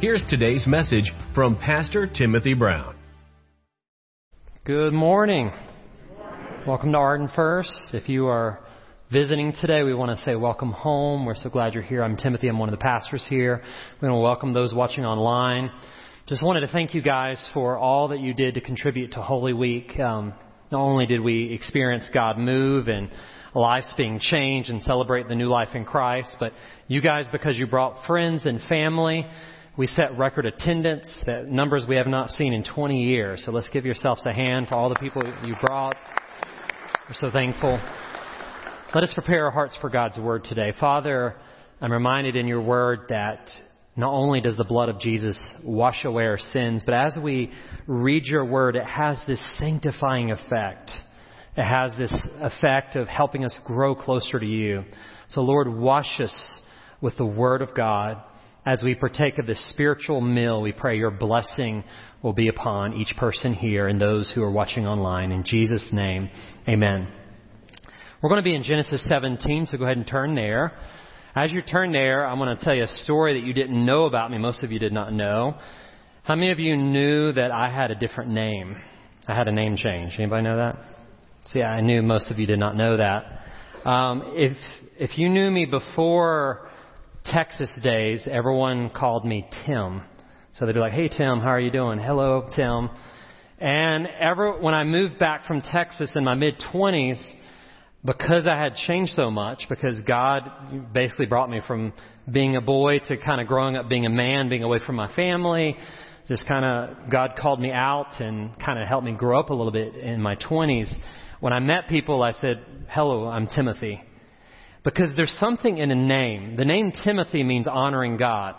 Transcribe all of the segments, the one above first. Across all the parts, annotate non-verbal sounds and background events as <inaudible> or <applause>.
here's today's message from Pastor Timothy Brown. Good morning. Welcome to Arden First. If you are visiting today, we want to say welcome home. We're so glad you're here. I'm Timothy. I'm one of the pastors here. We want to welcome those watching online. Just wanted to thank you guys for all that you did to contribute to Holy Week. Um, not only did we experience God move and lives being changed and celebrate the new life in Christ, but you guys, because you brought friends and family, we set record attendance, that numbers we have not seen in 20 years. So let's give yourselves a hand for all the people you brought. We're so thankful. Let us prepare our hearts for God's word today. Father, I'm reminded in your word that not only does the blood of Jesus wash away our sins, but as we read your word, it has this sanctifying effect. It has this effect of helping us grow closer to you. So Lord, wash us with the word of God. As we partake of this spiritual meal, we pray your blessing will be upon each person here and those who are watching online. In Jesus' name, amen. We're going to be in Genesis 17, so go ahead and turn there. As you turn there, I'm going to tell you a story that you didn't know about me. Most of you did not know. How many of you knew that I had a different name? I had a name change. Anybody know that? See, I knew most of you did not know that. Um, if if you knew me before Texas days, everyone called me Tim. So they'd be like, "Hey Tim, how are you doing?" "Hello, Tim." And ever when I moved back from Texas in my mid 20s, because I had changed so much, because God basically brought me from being a boy to kind of growing up being a man, being away from my family, just kind of God called me out and kind of helped me grow up a little bit in my 20s. When I met people, I said, "Hello, I'm Timothy." Because there's something in a name. The name Timothy means honoring God.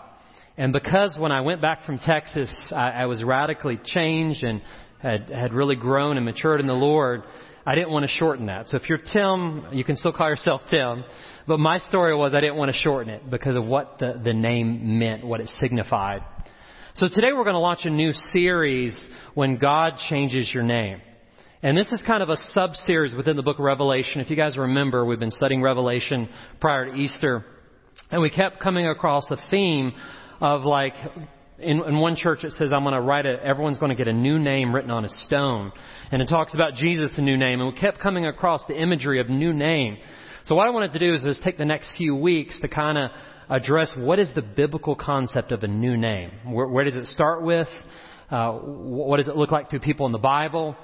And because when I went back from Texas, I, I was radically changed and had, had really grown and matured in the Lord, I didn't want to shorten that. So if you're Tim, you can still call yourself Tim. But my story was I didn't want to shorten it because of what the, the name meant, what it signified. So today we're going to launch a new series when God changes your name. And this is kind of a sub-series within the book of Revelation. If you guys remember, we've been studying Revelation prior to Easter. And we kept coming across a theme of like, in, in one church it says, I'm going to write it, everyone's going to get a new name written on a stone. And it talks about Jesus, a new name. And we kept coming across the imagery of new name. So what I wanted to do is just take the next few weeks to kind of address what is the biblical concept of a new name? Where, where does it start with? Uh, what does it look like to people in the Bible?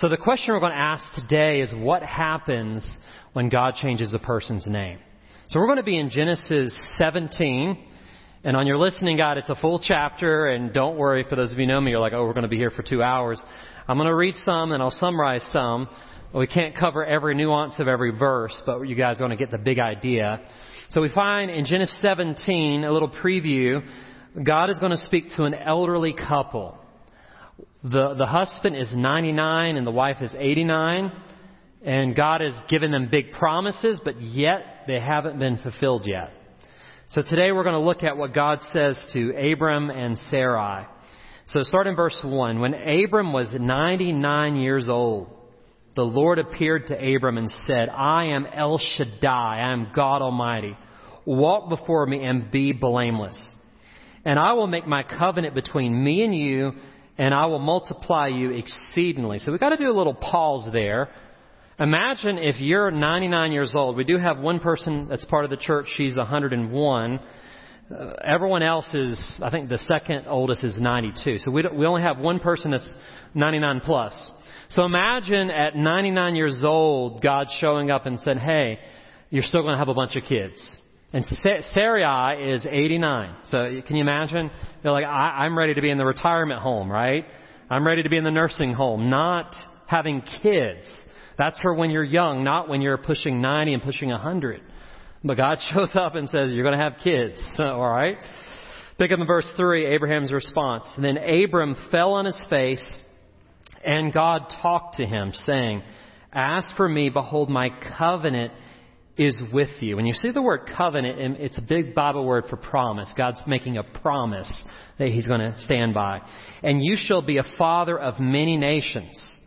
So the question we're going to ask today is what happens when God changes a person's name? So we're going to be in Genesis 17. And on your listening guide, it's a full chapter. And don't worry, for those of you who know me, you're like, oh, we're going to be here for two hours. I'm going to read some and I'll summarize some. We can't cover every nuance of every verse, but you guys are going to get the big idea. So we find in Genesis 17, a little preview, God is going to speak to an elderly couple. The, the husband is 99 and the wife is 89. And God has given them big promises, but yet they haven't been fulfilled yet. So today we're going to look at what God says to Abram and Sarai. So start in verse 1. When Abram was 99 years old, the Lord appeared to Abram and said, I am El Shaddai, I am God Almighty. Walk before me and be blameless. And I will make my covenant between me and you and I will multiply you exceedingly. So we've got to do a little pause there. Imagine if you're 99 years old. We do have one person that's part of the church. She's 101. Uh, everyone else is, I think the second oldest is 92. So we, we only have one person that's 99 plus. So imagine at 99 years old, God showing up and said, hey, you're still going to have a bunch of kids. And Sarai is 89. So can you imagine? You're like, I, I'm ready to be in the retirement home, right? I'm ready to be in the nursing home, not having kids. That's for when you're young, not when you're pushing 90 and pushing 100. But God <laughs> shows up and says, you're going to have kids. <laughs> All right? Pick up in verse 3, Abraham's response. Then Abram fell on his face, and God talked to him, saying, As for me, behold, my covenant is with you. When you see the word covenant, it's a big Bible word for promise. God's making a promise that He's going to stand by. And you shall be a father of many nations.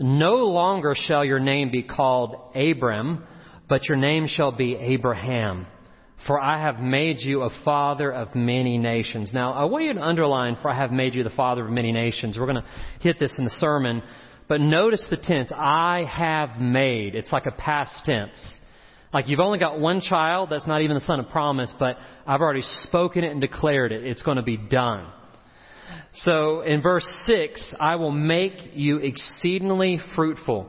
No longer shall your name be called Abram, but your name shall be Abraham. For I have made you a father of many nations. Now, I want you to underline, for I have made you the father of many nations. We're going to hit this in the sermon. But notice the tense, I have made. It's like a past tense. Like you've only got one child, that's not even the son of promise, but I've already spoken it and declared it. It's going to be done. So in verse 6, I will make you exceedingly fruitful,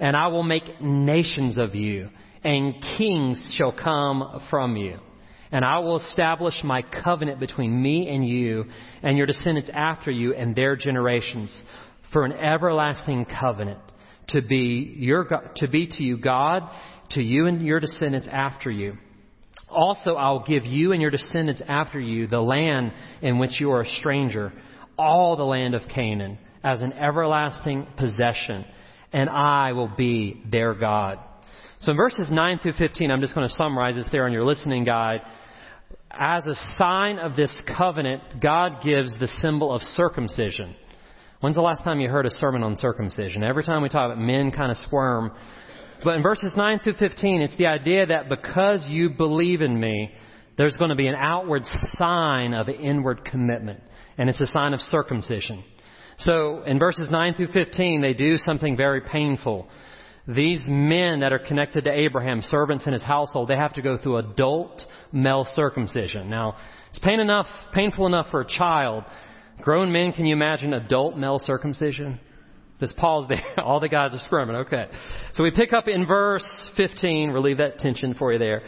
and I will make nations of you, and kings shall come from you. And I will establish my covenant between me and you, and your descendants after you, and their generations, for an everlasting covenant, to be your, to be to you God, to you and your descendants after you. Also, I will give you and your descendants after you the land in which you are a stranger, all the land of Canaan, as an everlasting possession, and I will be their God. So in verses 9 through 15, I'm just going to summarize this there on your listening guide. As a sign of this covenant, God gives the symbol of circumcision. When's the last time you heard a sermon on circumcision? Every time we talk about men kind of squirm but in verses 9 through 15, it's the idea that because you believe in me, there's going to be an outward sign of inward commitment. And it's a sign of circumcision. So in verses 9 through 15, they do something very painful. These men that are connected to Abraham, servants in his household, they have to go through adult male circumcision. Now, it's pain enough, painful enough for a child. Grown men, can you imagine adult male circumcision? Just pause there. <laughs> All the guys are squirming. Okay. So we pick up in verse 15. We Relieve that tension for you there.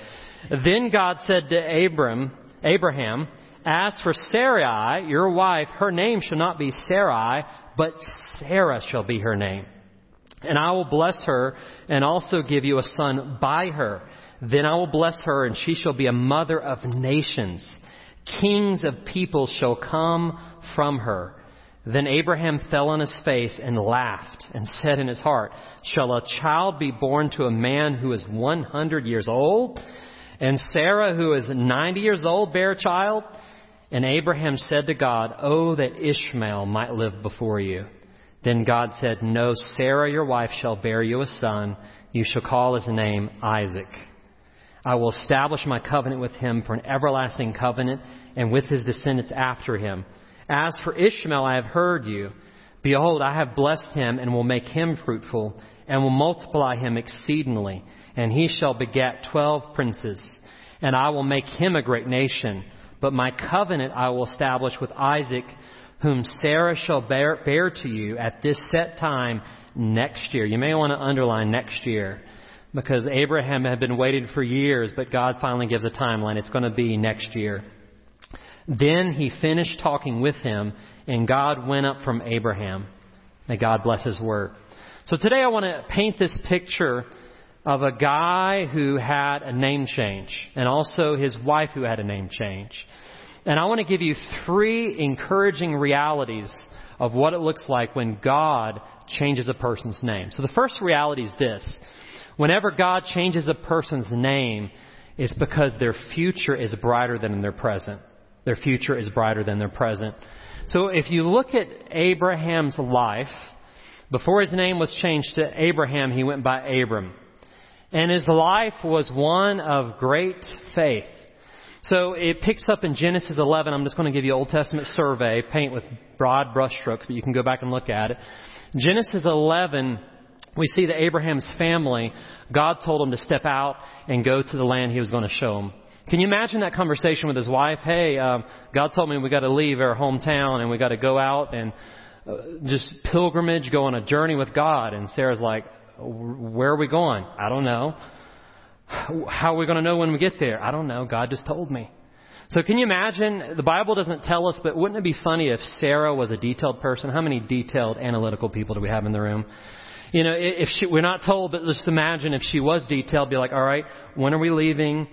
Then God said to Abram, Abraham, As for Sarai, your wife, her name shall not be Sarai, but Sarah shall be her name. And I will bless her and also give you a son by her. Then I will bless her and she shall be a mother of nations. Kings of people shall come from her. Then Abraham fell on his face and laughed and said in his heart, Shall a child be born to a man who is 100 years old? And Sarah, who is 90 years old, bear a child? And Abraham said to God, Oh, that Ishmael might live before you. Then God said, No, Sarah, your wife, shall bear you a son. You shall call his name Isaac. I will establish my covenant with him for an everlasting covenant and with his descendants after him as for Ishmael, I have heard you. Behold, I have blessed him and will make him fruitful and will multiply him exceedingly. And he shall beget twelve princes. And I will make him a great nation. But my covenant I will establish with Isaac, whom Sarah shall bear, bear to you at this set time next year. You may want to underline next year because Abraham had been waiting for years, but God finally gives a timeline. It's going to be next year. Then he finished talking with him, and God went up from Abraham. May God bless his word. So today I want to paint this picture of a guy who had a name change, and also his wife who had a name change. And I want to give you three encouraging realities of what it looks like when God changes a person's name. So the first reality is this. Whenever God changes a person's name, it's because their future is brighter than their present. Their future is brighter than their present. So if you look at Abraham's life, before his name was changed to Abraham, he went by Abram. And his life was one of great faith. So it picks up in Genesis 11. I'm just going to give you Old Testament survey, paint with broad brushstrokes, but you can go back and look at it. Genesis 11, we see that Abraham's family, God told him to step out and go to the land he was going to show him. Can you imagine that conversation with his wife? Hey, um, God told me we got to leave our hometown and we got to go out and uh, just pilgrimage, go on a journey with God. And Sarah's like, where are we going? I don't know. How are we going to know when we get there? I don't know. God just told me. So can you imagine? The Bible doesn't tell us, but wouldn't it be funny if Sarah was a detailed person? How many detailed, analytical people do we have in the room? You know, if she, we're not told, but just imagine if she was detailed, be like, all right, when are we leaving?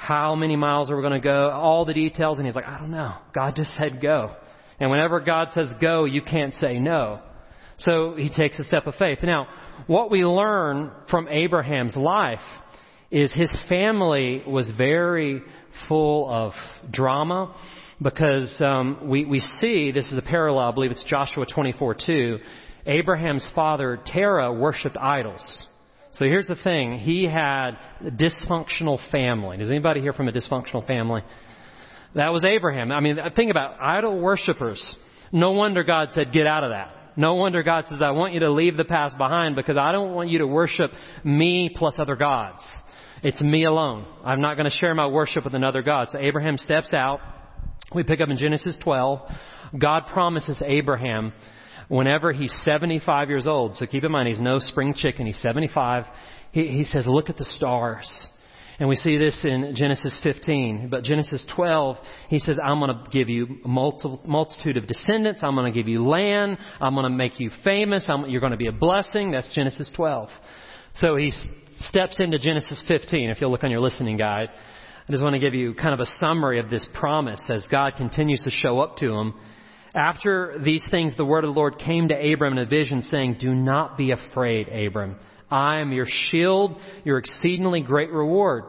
how many miles are we going to go, all the details, and he's like, I don't know. God just said go. And whenever God says go, you can't say no. So he takes a step of faith. Now, what we learn from Abraham's life is his family was very full of drama because um, we, we see, this is a parallel, I believe it's Joshua 24 2, Abraham's father, Terah, worshipped idols. So here's the thing. He had a dysfunctional family. Does anybody here from a dysfunctional family? That was Abraham. I mean, think about idol worshippers. No wonder God said, get out of that. No wonder God says, I want you to leave the past behind because I don't want you to worship me plus other gods. It's me alone. I'm not going to share my worship with another God. So Abraham steps out. We pick up in Genesis 12. God promises Abraham whenever he's 75 years old, so keep in mind he's no spring chicken, he's 75, he, he says, look at the stars. And we see this in Genesis 15. But Genesis 12, he says, I'm going to give you a multitude of descendants. I'm going to give you land. I'm going to make you famous. I'm, you're going to be a blessing. That's Genesis 12. So he steps into Genesis 15, if you'll look on your listening guide. I just want to give you kind of a summary of this promise as God continues to show up to him after these things, the word of the Lord came to Abram in a vision saying, Do not be afraid, Abram. I am your shield, your exceedingly great reward.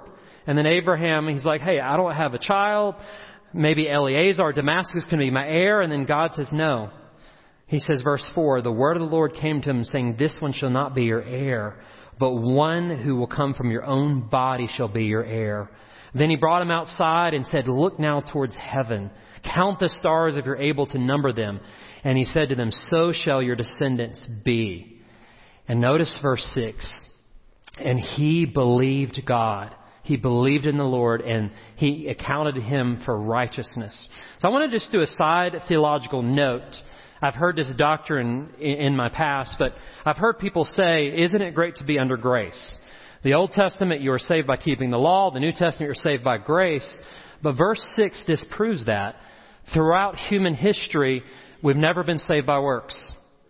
And then Abraham, he's like, Hey, I don't have a child. Maybe Eliezer, Damascus can be my heir. And then God says, No. He says, verse 4, the word of the Lord came to him saying, This one shall not be your heir, but one who will come from your own body shall be your heir. Then he brought him outside and said, Look now towards heaven Count the stars if you're able to number them. And he said to them, So shall your descendants be. And notice verse 6. And he believed God. He believed in the Lord and he accounted him for righteousness. So I want to just do a side theological note. I've heard this doctrine in my past, but I've heard people say, isn't it great to be under grace? The Old Testament, you are saved by keeping the law. The New Testament, you're saved by grace. But verse 6 disproves that. Throughout human history, we've never been saved by works.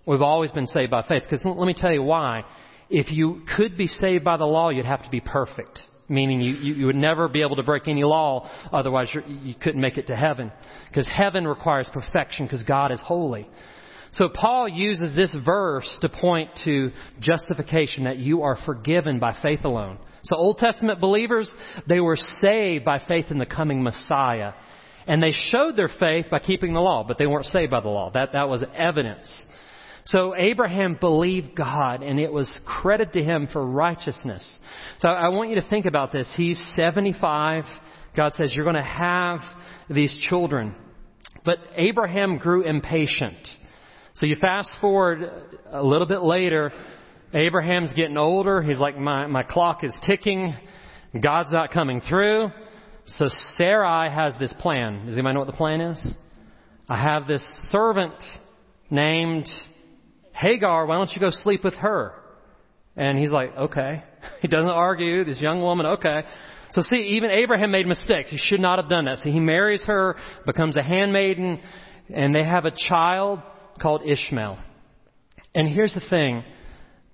We've always been saved by faith. Because let me tell you why. If you could be saved by the law, you'd have to be perfect. Meaning you, you, you would never be able to break any law, otherwise you couldn't make it to heaven. Because heaven requires perfection because God is holy. So Paul uses this verse to point to justification, that you are forgiven by faith alone. So Old Testament believers, they were saved by faith in the coming Messiah. And they showed their faith by keeping the law, but they weren't saved by the law. That, that was evidence. So Abraham believed God and it was credit to him for righteousness. So I want you to think about this. He's 75. God says, you're going to have these children. But Abraham grew impatient. So you fast forward a little bit later, Abraham's getting older. He's like, my, my clock is ticking. God's not coming through. So Sarai has this plan. Does anybody know what the plan is? I have this servant named Hagar. Why don't you go sleep with her? And he's like, okay. <laughs> He doesn't argue. This young woman, okay. So see, even Abraham made mistakes. He should not have done that. So he marries her, becomes a handmaiden, and they have a child called Ishmael. And here's the thing.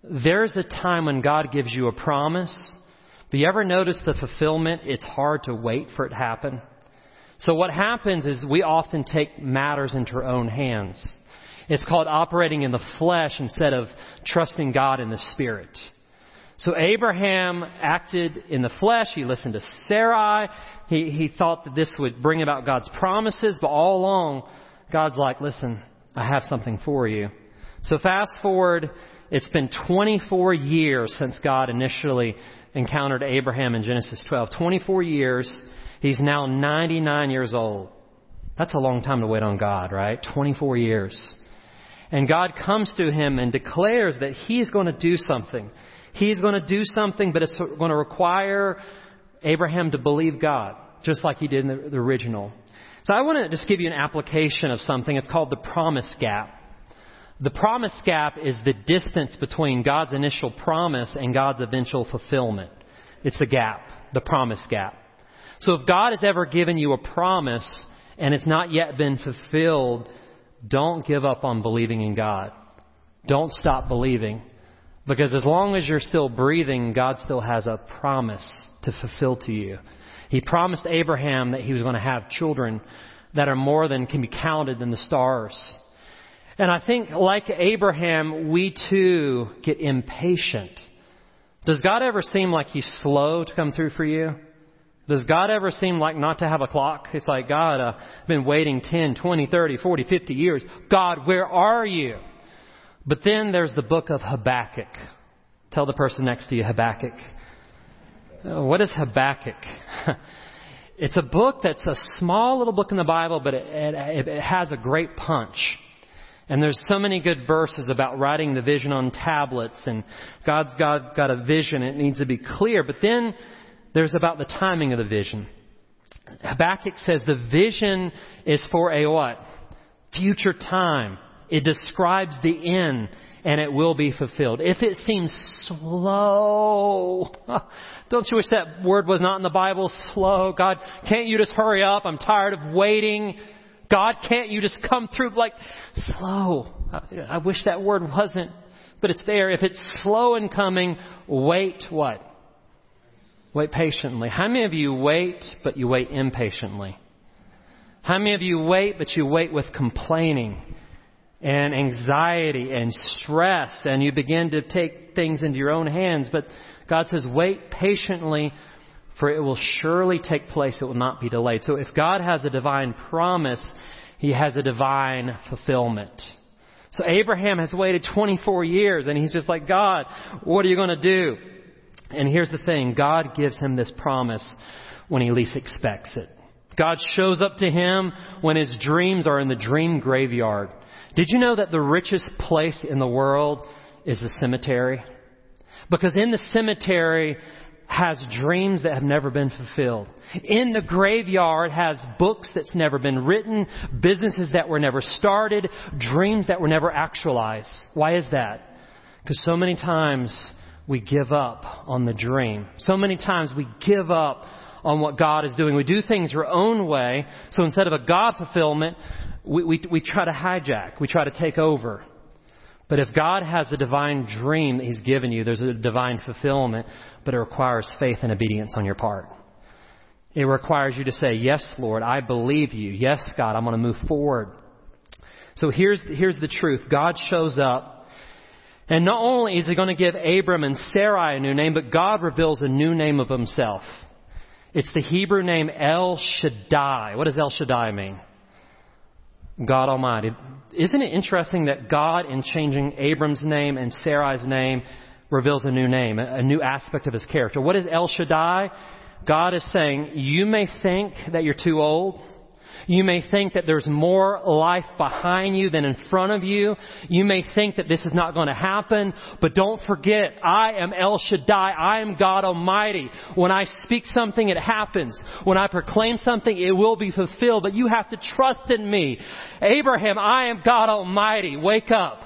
There's a time when God gives you a promise but you ever notice the fulfillment? It's hard to wait for it to happen. So what happens is we often take matters into our own hands. It's called operating in the flesh instead of trusting God in the spirit. So Abraham acted in the flesh. He listened to Sarai. He, he thought that this would bring about God's promises, but all along, God's like, listen, I have something for you. So fast forward, it's been 24 years since God initially encountered Abraham in Genesis 12. 24 years. He's now 99 years old. That's a long time to wait on God, right? 24 years. And God comes to him and declares that he's going to do something. He's going to do something, but it's going to require Abraham to believe God, just like he did in the, original. So I want to just give you an application of something. It's called the promise gap. The promise gap is the distance between God's initial promise and God's eventual fulfillment. It's the gap, the promise gap. So if God has ever given you a promise and it's not yet been fulfilled, don't give up on believing in God. Don't stop believing. Because as long as you're still breathing, God still has a promise to fulfill to you. He promised Abraham that he was going to have children that are more than can be counted than the stars. And I think, like Abraham, we too get impatient. Does God ever seem like He's slow to come through for you? Does God ever seem like not to have a clock? It's like, God, uh, I've been waiting 10, 20, 30, 40, 50 years. God, where are you? But then there's the book of Habakkuk. Tell the person next to you, Habakkuk. Uh, what is Habakkuk? <laughs> it's a book that's a small little book in the Bible, but it, it, it has a great punch. And there's so many good verses about writing the vision on tablets, and God's God's got a vision. It needs to be clear. But then there's about the timing of the vision. Habakkuk says the vision is for a what? Future time. It describes the end and it will be fulfilled. If it seems slow, <laughs> don't you wish that word was not in the Bible? Slow. God, can't you just hurry up? I'm tired of waiting. God, can't you just come through like slow? I wish that word wasn't, but it's there. If it's slow in coming, wait what? Wait patiently. How many of you wait, but you wait impatiently? How many of you wait, but you wait with complaining and anxiety and stress, and you begin to take things into your own hands? But God says, wait patiently, for it will surely take place. It will not be delayed. So if God has a divine promise, He has a divine fulfillment. So Abraham has waited 24 years, and he's just like, God, what are you going to do? And here's the thing God gives him this promise when he least expects it. God shows up to him when his dreams are in the dream graveyard. Did you know that the richest place in the world is the cemetery? Because in the cemetery has dreams that have never been fulfilled. In the graveyard has books that's never been written, businesses that were never started, dreams that were never actualized. Why is that? Because so many times we give up on the dream. So many times we give up on what God is doing. We do things our own way. So instead of a God fulfillment, we, we, we try to hijack. We try to take over. But if God has a divine dream that He's given you, there's a divine fulfillment, but it requires faith and obedience on your part. It requires you to say, Yes, Lord, I believe you. Yes, God, I'm going to move forward. So here's, here's the truth. God shows up and not only is he going to give Abram and Sarai a new name, but God reveals a new name of himself. It's the Hebrew name El Shaddai. What does El Shaddai mean? God Almighty. Isn't it interesting that God, in changing Abram's name and Sarai's name, reveals a new name, a new aspect of his character? What is El Shaddai? God is saying, you may think that you're too old. You may think that there's more life behind you than in front of you. You may think that this is not going to happen, but don't forget, I am El Shaddai. I am God Almighty. When I speak something, it happens. When I proclaim something, it will be fulfilled, but you have to trust in me. Abraham, I am God Almighty. Wake up.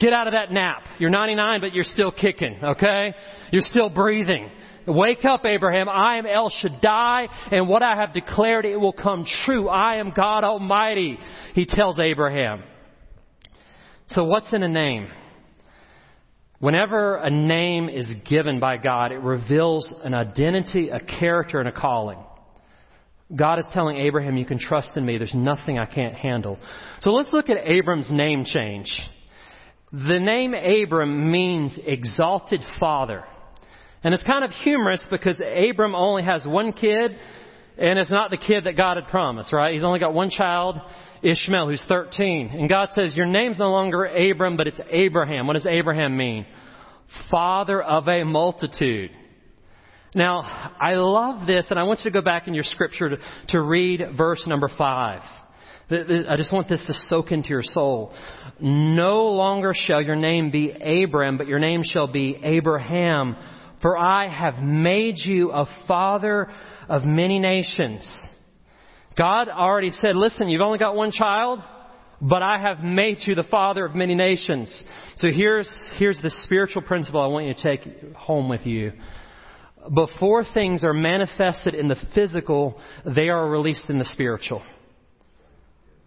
Get out of that nap. You're 99, but you're still kicking, okay? You're still breathing. Wake up, Abraham. I am El Shaddai, and what I have declared, it will come true. I am God Almighty, he tells Abraham. So what's in a name? Whenever a name is given by God, it reveals an identity, a character, and a calling. God is telling Abraham, you can trust in me. There's nothing I can't handle. So let's look at Abram's name change. The name Abram means exalted father. And it's kind of humorous because Abram only has one kid, and it's not the kid that God had promised, right? He's only got one child, Ishmael, who's 13. And God says, Your name's no longer Abram, but it's Abraham. What does Abraham mean? Father of a multitude. Now, I love this, and I want you to go back in your scripture to, to read verse number five. I just want this to soak into your soul. No longer shall your name be Abram, but your name shall be Abraham for I have made you a father of many nations. God already said, listen, you've only got one child, but I have made you the father of many nations. So here's, here's the spiritual principle I want you to take home with you. Before things are manifested in the physical, they are released in the spiritual.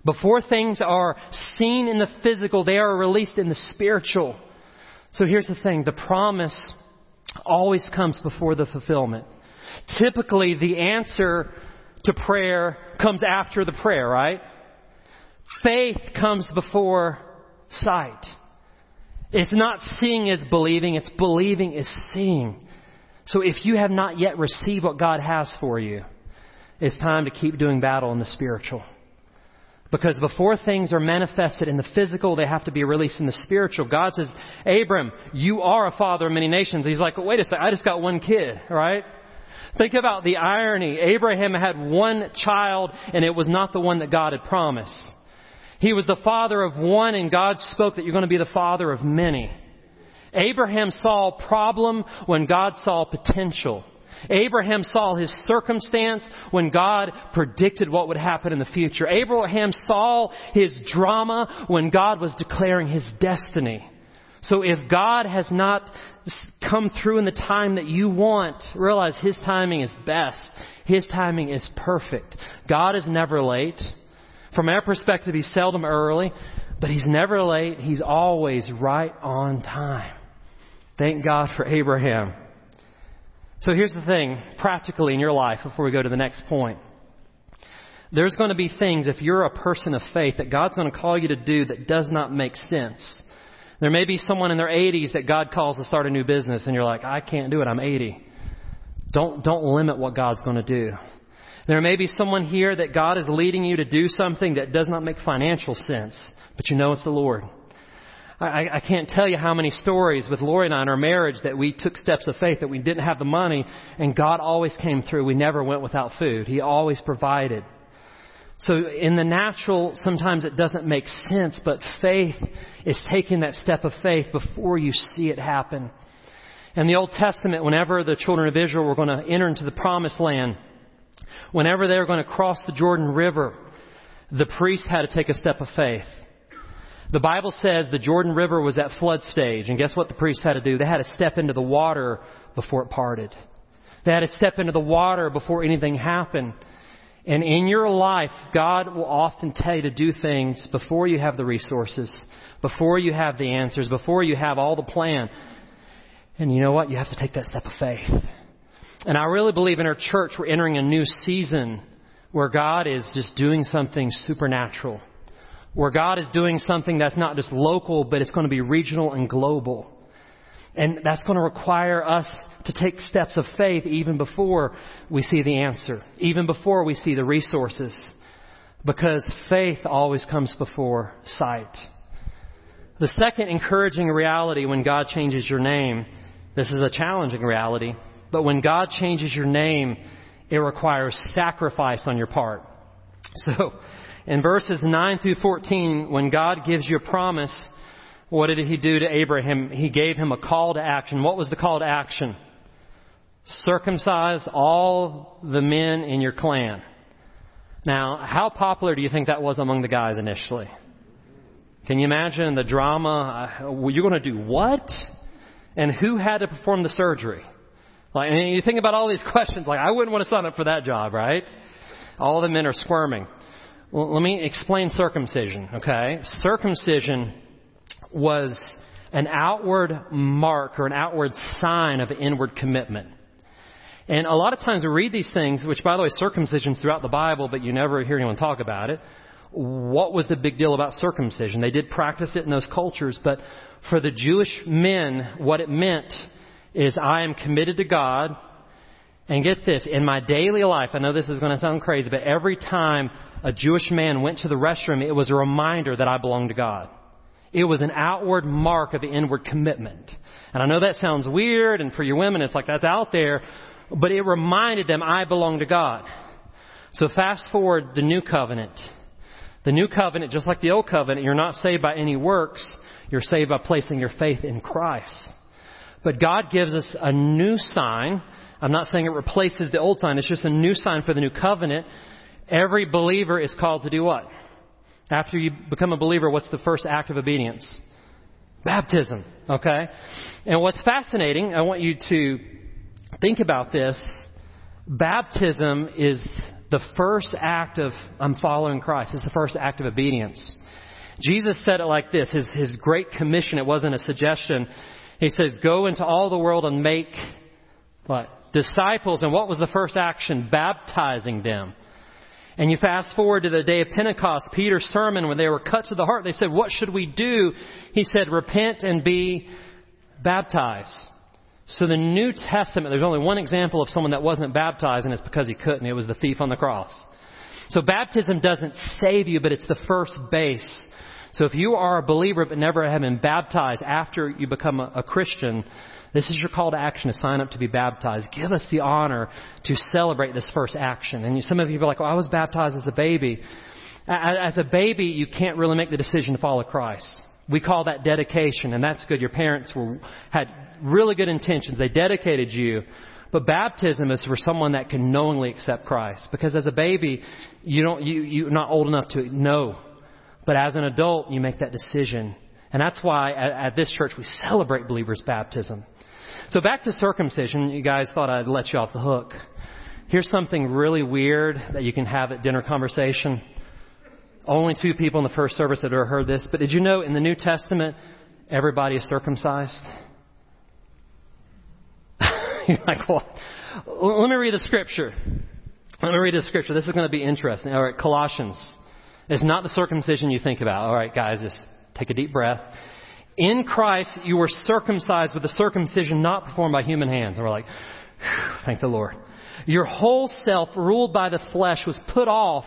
Before things are seen in the physical, they are released in the spiritual. So here's the thing the promise always comes before the fulfillment. Typically, the answer to prayer comes after the prayer, right? Faith comes before sight. It's not seeing is believing, it's believing is seeing. So if you have not yet received what God has for you, it's time to keep doing battle in the spiritual. Because before things are manifested in the physical, they have to be released in the spiritual. God says, Abram, you are a father of many nations. He's like, wait a second, I just got one kid, right? Think about the irony. Abraham had one child and it was not the one that God had promised. He was the father of one and God spoke that you're going to be the father of many. Abraham saw problem when God saw potential. Abraham saw his circumstance when God predicted what would happen in the future. Abraham saw his drama when God was declaring his destiny. So if God has not come through in the time that you want, realize his timing is best. His timing is perfect. God is never late. From our perspective, he's seldom early, but he's never late. He's always right on time. Thank God for Abraham. So here's the thing, practically in your life, before we go to the next point. There's going to be things, if you're a person of faith, that God's going to call you to do that does not make sense. There may be someone in their 80s that God calls to start a new business, and you're like, I can't do it, I'm 80. Don't, don't limit what God's going to do. There may be someone here that God is leading you to do something that does not make financial sense, but you know it's the Lord. I, I can't tell you how many stories with Lori and I in our marriage that we took steps of faith that we didn't have the money and God always came through. We never went without food. He always provided. So in the natural, sometimes it doesn't make sense, but faith is taking that step of faith before you see it happen. In the Old Testament, whenever the children of Israel were going to enter into the promised land, whenever they were going to cross the Jordan River, the priest had to take a step of faith. The Bible says the Jordan River was at flood stage, and guess what the priests had to do? They had to step into the water before it parted. They had to step into the water before anything happened. And in your life, God will often tell you to do things before you have the resources, before you have the answers, before you have all the plan. And you know what? You have to take that step of faith. And I really believe in our church we're entering a new season where God is just doing something supernatural where God is doing something that's not just local, but it's going to be regional and global. And that's going to require us to take steps of faith even before we see the answer, even before we see the resources. Because faith always comes before sight. The second encouraging reality when God changes your name, this is a challenging reality, but when God changes your name, it requires sacrifice on your part. <laughs> So, in verses 9 through 14, when God gives you a promise, what did he do to Abraham? He gave him a call to action. What was the call to action? Circumcise all the men in your clan. Now, how popular do you think that was among the guys initially? Can you imagine the drama? Uh, you're going to do what? And who had to perform the surgery? Like, and you think about all these <laughs> questions, like, I wouldn't want to sign up for that job, right? All the men are squirming. Well, let me explain circumcision, okay? Circumcision was an outward mark or an outward sign of inward commitment. And a lot of times we read these things, which by the way, circumcision's throughout the Bible, but you never hear anyone talk about it. What was the big deal about circumcision? They did practice it in those cultures, but for the Jewish men, what it meant is I am committed to God, and get this, in my daily life, I know this is going to sound crazy, but every time a Jewish man went to the restroom, it was a reminder that I belonged to God. It was an outward mark of inward commitment. And I know that sounds weird, and for your women, it's like that's out there, but it reminded them I belong to God. So fast forward the new covenant. The new covenant, just like the old covenant, you're not saved by any works, you're saved by placing your faith in Christ. But God gives us a new sign. I'm not saying it replaces the old sign, it's just a new sign for the new covenant Every believer is called to do what? After you become a believer, what's the first act of obedience? Baptism. Okay? And what's fascinating, I want you to think about this. Baptism is the first act of, I'm following Christ. It's the first act of obedience. Jesus said it like this his, his great commission, it wasn't a suggestion. He says, Go into all the world and make what? disciples, and what was the first action? Baptizing them. And you fast forward to the day of Pentecost, Peter's sermon, when they were cut to the heart, they said, What should we do? He said, Repent and be baptized. So the New Testament, there's only one example of someone that wasn't baptized, and it's because he couldn't. It was the thief on the cross. So baptism doesn't save you, but it's the first base. So if you are a believer but never have been baptized after you become a, a Christian, this is your call to action to sign up to be baptized. Give us the honor to celebrate this first action. And some of you are like, well, I was baptized as a baby. As a baby, you can't really make the decision to follow Christ. We call that dedication, and that's good. Your parents were, had really good intentions. They dedicated you. But baptism is for someone that can knowingly accept Christ. Because as a baby, you don't, you, you're not old enough to know. But as an adult, you make that decision. And that's why at, at this church we celebrate believers' baptism. So back to circumcision, you guys thought I'd let you off the hook. Here's something really weird that you can have at dinner conversation. Only two people in the first service that ever heard this, but did you know in the New Testament, everybody is circumcised? <laughs> You're like, what? Let me read the scripture. Let me read the scripture. This is going to be interesting. All right, Colossians. It's not the circumcision you think about. All right, guys, just take a deep breath. In Christ, you were circumcised with a circumcision not performed by human hands. And we're like, thank the Lord. Your whole self, ruled by the flesh, was put off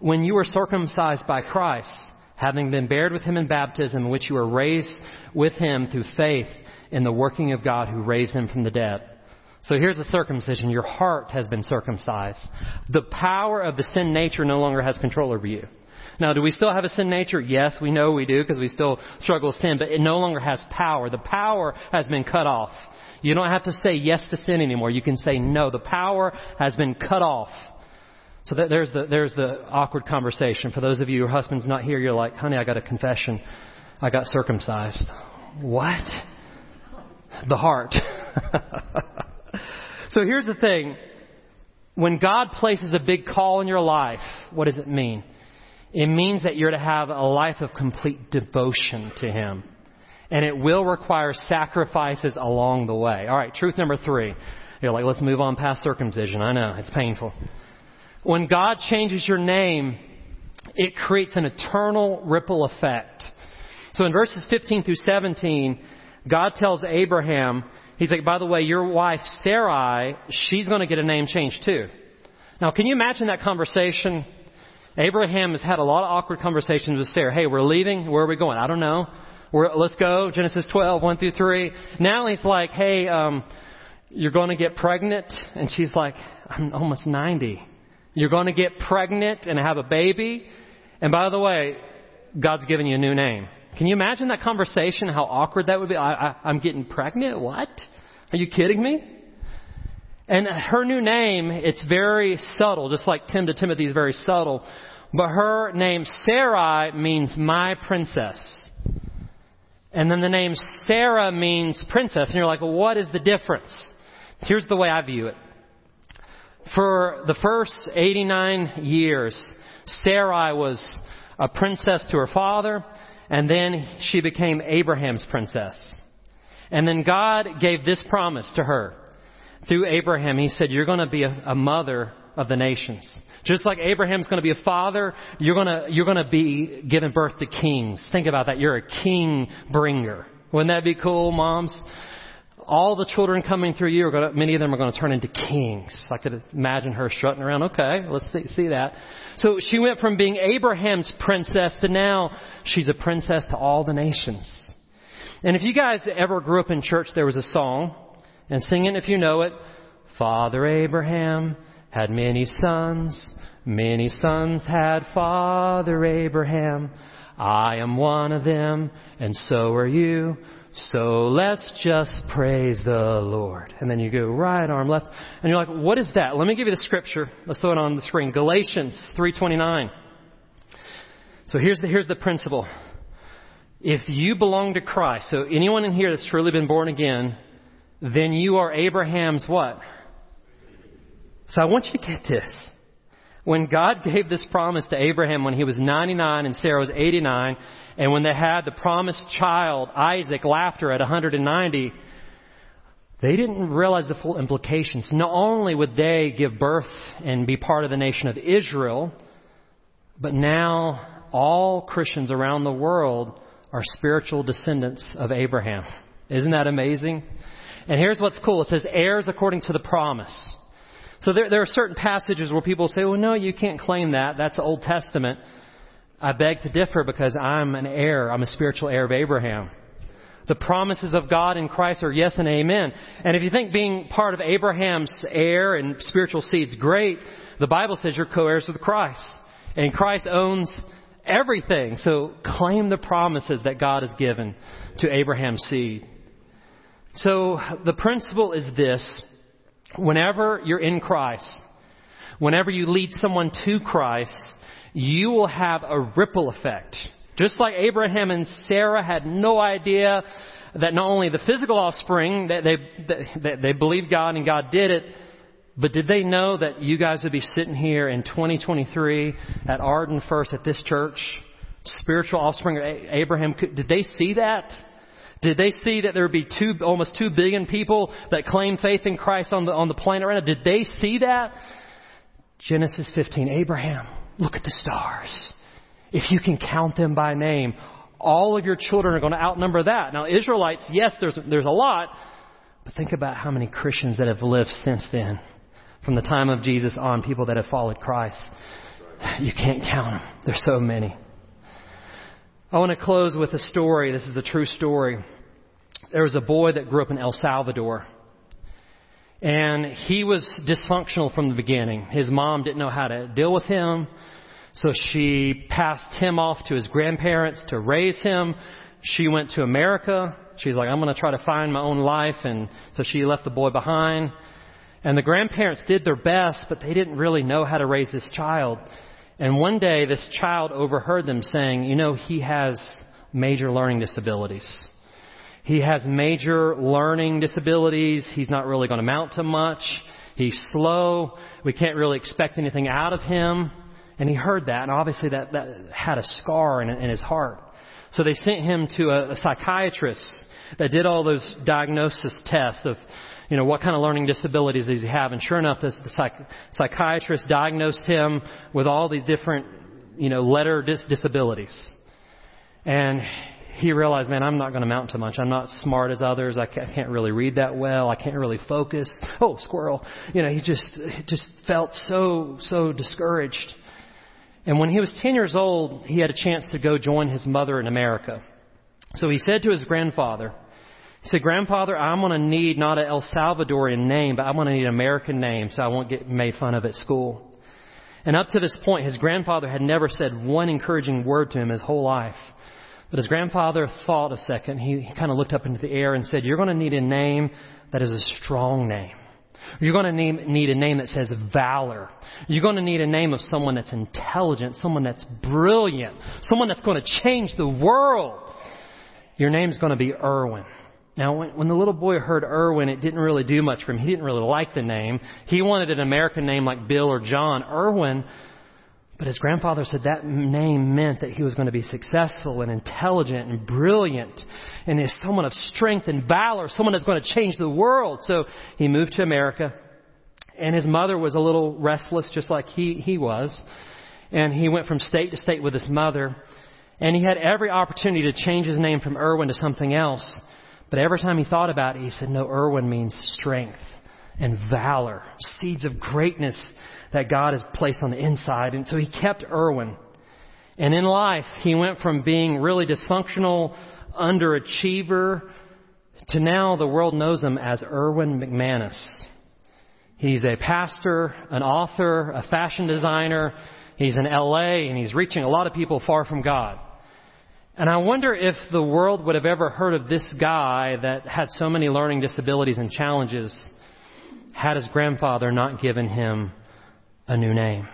when you were circumcised by Christ, having been buried with him in baptism, in which you were raised with him through faith in the working of God who raised him from the dead. So here's the circumcision. Your heart has been circumcised. The power of the sin nature no longer has control over you. Now, do we still have a sin nature? Yes, we know we do because we still struggle with sin, but it no longer has power. The power has been cut off. You don't have to say yes to sin anymore. You can say no. The power has been cut off. So that, there's the, there's the awkward conversation. For those of you, your husband's not here, you're like, honey, I got a confession. I got circumcised. What? The heart. <laughs> so here's the thing. When God places a big call in your life, what does it mean? It means that you're to have a life of complete devotion to Him. And it will require sacrifices along the way. All right, truth number three. You're like, let's move on past circumcision. I know, it's painful. When God changes your name, it creates an eternal ripple effect. So in verses 15 through 17, God tells Abraham, He's like, by the way, your wife Sarai, she's going to get a name change too. Now, can you imagine that conversation? Abraham has had a lot of awkward conversations with Sarah. Hey, we're leaving. Where are we going? I don't know. We're, let's go. Genesis 12, 1 through 3. Now he's like, hey, um, you're going to get pregnant. And she's like, I'm almost 90. You're going to get pregnant and have a baby. And by the way, God's given you a new name. Can you imagine that conversation? How awkward that would be? I, I, I'm getting pregnant? What? Are you kidding me? And her new name, it's very subtle, just like Tim to Timothy is very subtle. But her name, Sarai, means my princess. And then the name Sarah means princess. And you're like, well, what is the difference? Here's the way I view it. For the first 89 years, Sarai was a princess to her father, and then she became Abraham's princess. And then God gave this promise to her through Abraham, he said, You're going to be a, a mother of the nations. Just like Abraham's going to be a father, you're going to, you're going to be giving birth to kings. Think about that. You're a king bringer. Wouldn't that be cool, moms? All the children coming through you are going to, many of them are going to turn into kings. I could imagine her strutting around. Okay, let's see that. So she went from being Abraham's princess to now she's a princess to all the nations. And if you guys ever grew up in church, there was a song and sing it if you know it. Father Abraham had many sons. Many sons had Father Abraham. I am one of them, and so are you. So let's just praise the Lord. And then you go right arm left, and you're like, what is that? Let me give you the scripture. Let's throw it on the screen. Galatians 3:29. So here's the, here's the principle. If you belong to Christ, so anyone in here that's truly been born again, then you are Abraham's what? So I want you to get this. When God gave this promise to Abraham when he was 99 and Sarah was 89, and when they had the promised child, Isaac, laughter at 190, they didn't realize the full implications. Not only would they give birth and be part of the nation of Israel, but now all Christians around the world are spiritual descendants of Abraham. Isn't that amazing? And here's what's cool. It says heirs according to the promise. So there, there are certain passages where people say, well, no, you can't claim that. That's the Old Testament. I beg to differ because I'm an heir. I'm a spiritual heir of Abraham. The promises of God in Christ are yes and amen. And if you think being part of Abraham's heir and spiritual seed is great, the Bible says you're co-heirs with Christ. And Christ owns everything. So claim the promises that God has given to Abraham's seed. So the principle is this. Whenever you're in Christ, whenever you lead someone to Christ, you will have a ripple effect. Just like Abraham and Sarah had no idea that not only the physical offspring, that they, that they believed God and God did it, but did they know that you guys would be sitting here in 2023 at Arden First at this church? Spiritual offspring of Abraham. Did they see that? Did they see that there would be two, almost two billion people that claim faith in Christ on the, on the planet right now? Did they see that? Genesis 15, Abraham, look at the stars. If you can count them by name, all of your children are going to outnumber that. Now, Israelites, yes, there's, there's a lot, but think about how many Christians that have lived since then. From the time of Jesus on, people that have followed Christ. You can't count them. There's so many. I want to close with a story. This is a true story. There was a boy that grew up in El Salvador. And he was dysfunctional from the beginning. His mom didn't know how to deal with him. So she passed him off to his grandparents to raise him. She went to America. She's like, I'm going to try to find my own life. And so she left the boy behind. And the grandparents did their best, but they didn't really know how to raise this child. And one day, this child overheard them saying, You know, he has major learning disabilities. He has major learning disabilities. He's not really going to amount to much. He's slow. We can't really expect anything out of him. And he heard that, and obviously that, that had a scar in, in his heart. So they sent him to a, a psychiatrist that did all those diagnosis tests of you know, what kind of learning disabilities does he have? And sure enough, this, the psych, psychiatrist diagnosed him with all these different, you know, letter dis- disabilities. And he realized, man, I'm not going to amount to much. I'm not smart as others. I can't really read that well. I can't really focus. Oh, squirrel. You know, he just, he just felt so, so discouraged. And when he was 10 years old, he had a chance to go join his mother in America. So he said to his grandfather, he said, Grandfather, I'm going to need not an El Salvadorian name, but I'm going to need an American name so I won't get made fun of at school. And up to this point, his grandfather had never said one encouraging word to him his whole life. But his grandfather thought a second. He, he kind of looked up into the air and said, You're going to need a name that is a strong name. You're going to need, need a name that says valor. You're going to need a name of someone that's intelligent, someone that's brilliant, someone that's going to change the world. Your name's going to be Erwin. Now, when, when the little boy heard Erwin, it didn't really do much for him. He didn't really like the name. He wanted an American name like Bill or John. Erwin, but his grandfather said that name meant that he was going to be successful and intelligent and brilliant and is someone of strength and valor, someone that's going to change the world. So he moved to America. And his mother was a little restless, just like he, he was. And he went from state to state with his mother. And he had every opportunity to change his name from Erwin to something else. But every time he thought about it, he said, no, Erwin means strength and valor, seeds of greatness that God has placed on the inside. And so he kept Erwin. And in life, he went from being really dysfunctional, underachiever, to now the world knows him as Erwin McManus. He's a pastor, an author, a fashion designer. He's in LA and he's reaching a lot of people far from God. And I wonder if the world would have ever heard of this guy that had so many learning disabilities and challenges had his grandfather not given him a new name.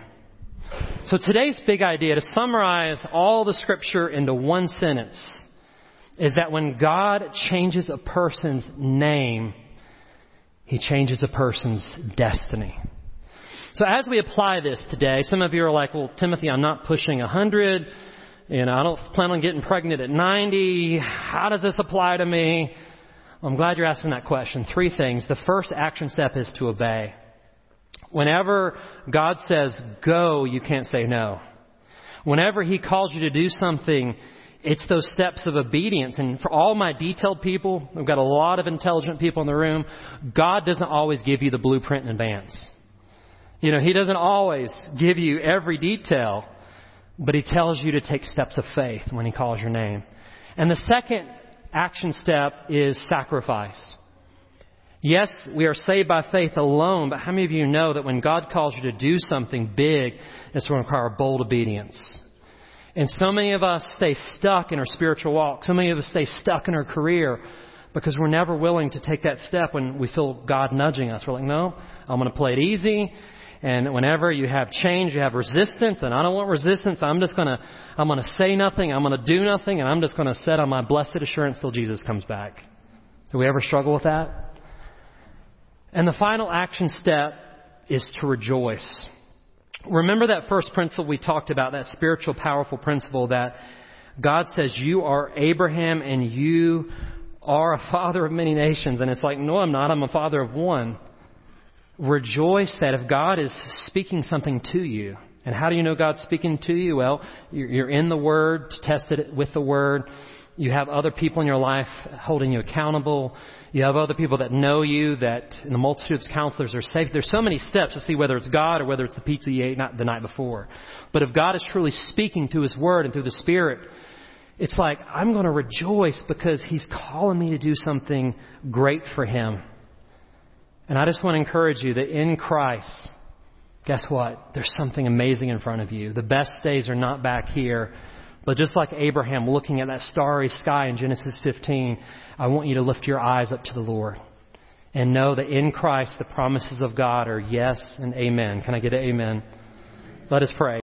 So today's big idea, to summarize all the scripture into one sentence, is that when God changes a person's name, He changes a person's destiny. So as we apply this today, some of you are like, well, Timothy, I'm not pushing a hundred. You know, I don't plan on getting pregnant at 90. How does this apply to me? I'm glad you're asking that question. Three things. The first action step is to obey. Whenever God says go, you can't say no. Whenever He calls you to do something, it's those steps of obedience. And for all my detailed people, we've got a lot of intelligent people in the room, God doesn't always give you the blueprint in advance. You know, He doesn't always give you every detail, but He tells you to take steps of faith when He calls your name. And the second action step is sacrifice. Yes, we are saved by faith alone, but how many of you know that when God calls you to do something big, it's going to require bold obedience? And so many of us stay stuck in our spiritual walk. So many of us stay stuck in our career because we're never willing to take that step when we feel God nudging us. We're like, no, I'm going to play it easy. And whenever you have change, you have resistance, and I don't want resistance. I'm just gonna, I'm gonna say nothing. I'm gonna do nothing, and I'm just gonna set on my blessed assurance till Jesus comes back. Do we ever struggle with that? And the final action step is to rejoice. Remember that first principle we talked about, that spiritual powerful principle that God says you are Abraham and you are a <laughs> father of many nations. And it's like, no, I'm not. I'm a father of one rejoice that if God is speaking something to you, and how do you know God's speaking to you? Well, you're in the Word, tested it with the Word. You have other people in your life holding you accountable. You have other people that know you, that in the multitude of counselors are safe. There's so many steps to see whether it's God or whether it's the pizza you ate not the night before. But if God is truly speaking through His Word and through the Spirit, it's like, I'm going to rejoice because He's calling me to do something great for Him. And I just want to encourage you that in Christ, guess what? There's something amazing in front of you. The best days are not back here. But just like Abraham looking at that starry sky in Genesis 15, I want you to lift your eyes up to the Lord and know that in Christ the promises of God are yes and amen. Can I get an amen? Let us pray.